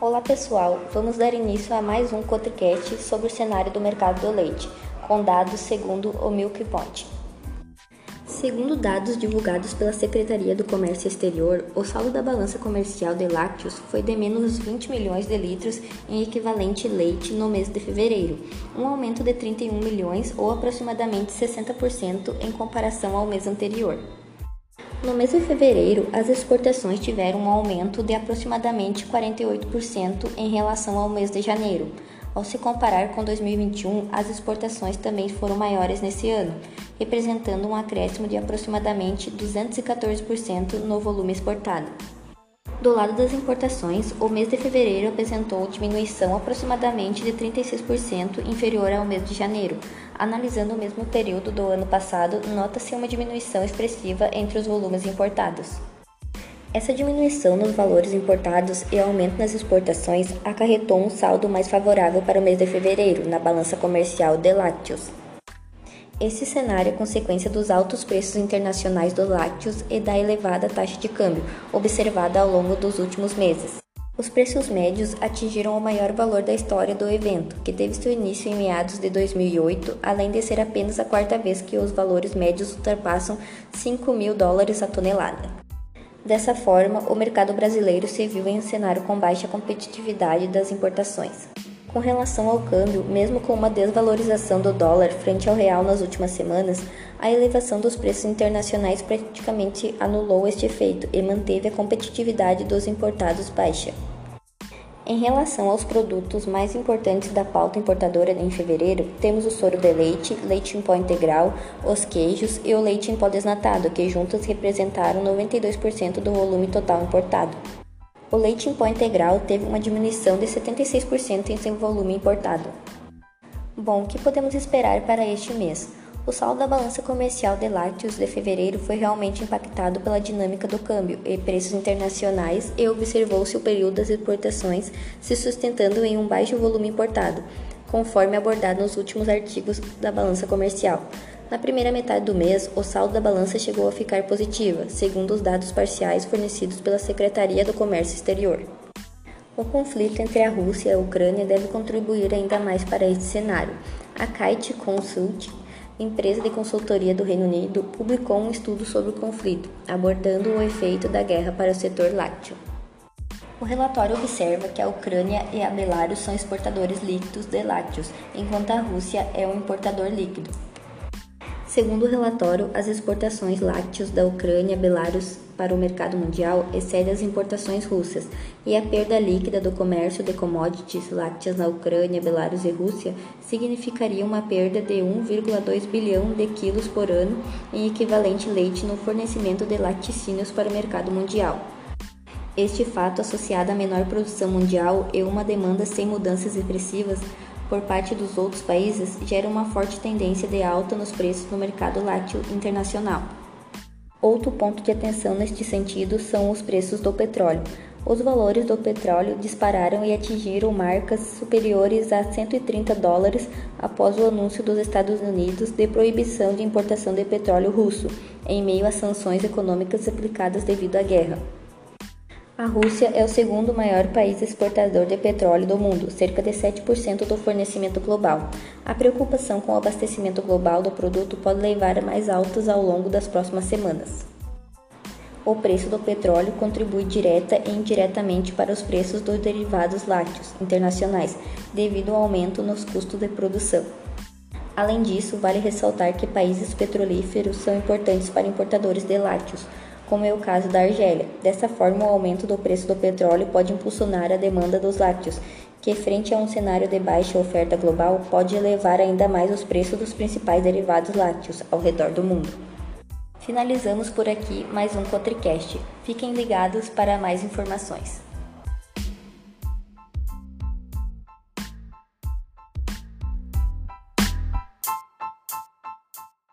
Olá pessoal, vamos dar início a mais um Cotricast sobre o cenário do mercado do leite, com dados segundo o Milk Point. Segundo dados divulgados pela Secretaria do Comércio Exterior, o saldo da balança comercial de lácteos foi de menos 20 milhões de litros em equivalente leite no mês de fevereiro, um aumento de 31 milhões ou aproximadamente 60% em comparação ao mês anterior. No mês de fevereiro, as exportações tiveram um aumento de aproximadamente 48% em relação ao mês de janeiro. Ao se comparar com 2021, as exportações também foram maiores nesse ano, representando um acréscimo de aproximadamente 214% no volume exportado. Do lado das importações, o mês de fevereiro apresentou diminuição aproximadamente de 36% inferior ao mês de janeiro. Analisando o mesmo período do ano passado, nota-se uma diminuição expressiva entre os volumes importados. Essa diminuição nos valores importados e aumento nas exportações acarretou um saldo mais favorável para o mês de fevereiro na balança comercial de lácteos. Esse cenário é consequência dos altos preços internacionais dos lácteos e da elevada taxa de câmbio observada ao longo dos últimos meses. Os preços médios atingiram o maior valor da história do evento, que teve seu início em meados de 2008, além de ser apenas a quarta vez que os valores médios ultrapassam 5 mil dólares a tonelada. Dessa forma, o mercado brasileiro se viu em um cenário com baixa competitividade das importações. Com relação ao câmbio, mesmo com uma desvalorização do dólar frente ao real nas últimas semanas, a elevação dos preços internacionais praticamente anulou este efeito e manteve a competitividade dos importados baixa. Em relação aos produtos mais importantes da pauta importadora em fevereiro, temos o soro de leite, leite em pó integral, os queijos e o leite em pó desnatado, que juntos representaram 92% do volume total importado. O leite em pó integral teve uma diminuição de 76% em seu volume importado. Bom, o que podemos esperar para este mês? O saldo da balança comercial de lácteos de fevereiro foi realmente impactado pela dinâmica do câmbio e preços internacionais e observou-se o período das exportações se sustentando em um baixo volume importado, conforme abordado nos últimos artigos da balança comercial. Na primeira metade do mês, o saldo da balança chegou a ficar positiva, segundo os dados parciais fornecidos pela Secretaria do Comércio Exterior. O conflito entre a Rússia e a Ucrânia deve contribuir ainda mais para este cenário. A Kite Consult, empresa de consultoria do Reino Unido, publicou um estudo sobre o conflito, abordando o efeito da guerra para o setor lácteo. O relatório observa que a Ucrânia e a Belarus são exportadores líquidos de lácteos, enquanto a Rússia é um importador líquido. Segundo o relatório, as exportações lácteos da Ucrânia e Belarus para o mercado mundial excedem as importações russas, e a perda líquida do comércio de commodities lácteas na Ucrânia, Belarus e Rússia significaria uma perda de 1,2 bilhão de quilos por ano em equivalente leite no fornecimento de laticínios para o mercado mundial. Este fato, associado à menor produção mundial e uma demanda sem mudanças expressivas, por parte dos outros países gera uma forte tendência de alta nos preços no mercado lácteo internacional. Outro ponto de atenção neste sentido são os preços do petróleo. Os valores do petróleo dispararam e atingiram marcas superiores a 130 dólares após o anúncio dos Estados Unidos de proibição de importação de petróleo russo, em meio às sanções econômicas aplicadas devido à guerra. A Rússia é o segundo maior país exportador de petróleo do mundo, cerca de 7% do fornecimento global. A preocupação com o abastecimento global do produto pode levar a mais altas ao longo das próximas semanas. O preço do petróleo contribui direta e indiretamente para os preços dos derivados lácteos internacionais, devido ao aumento nos custos de produção. Além disso, vale ressaltar que países petrolíferos são importantes para importadores de lácteos como é o caso da Argélia. Dessa forma, o aumento do preço do petróleo pode impulsionar a demanda dos lácteos, que, frente a um cenário de baixa oferta global, pode elevar ainda mais os preços dos principais derivados lácteos ao redor do mundo. Finalizamos por aqui mais um Cotricast. Fiquem ligados para mais informações.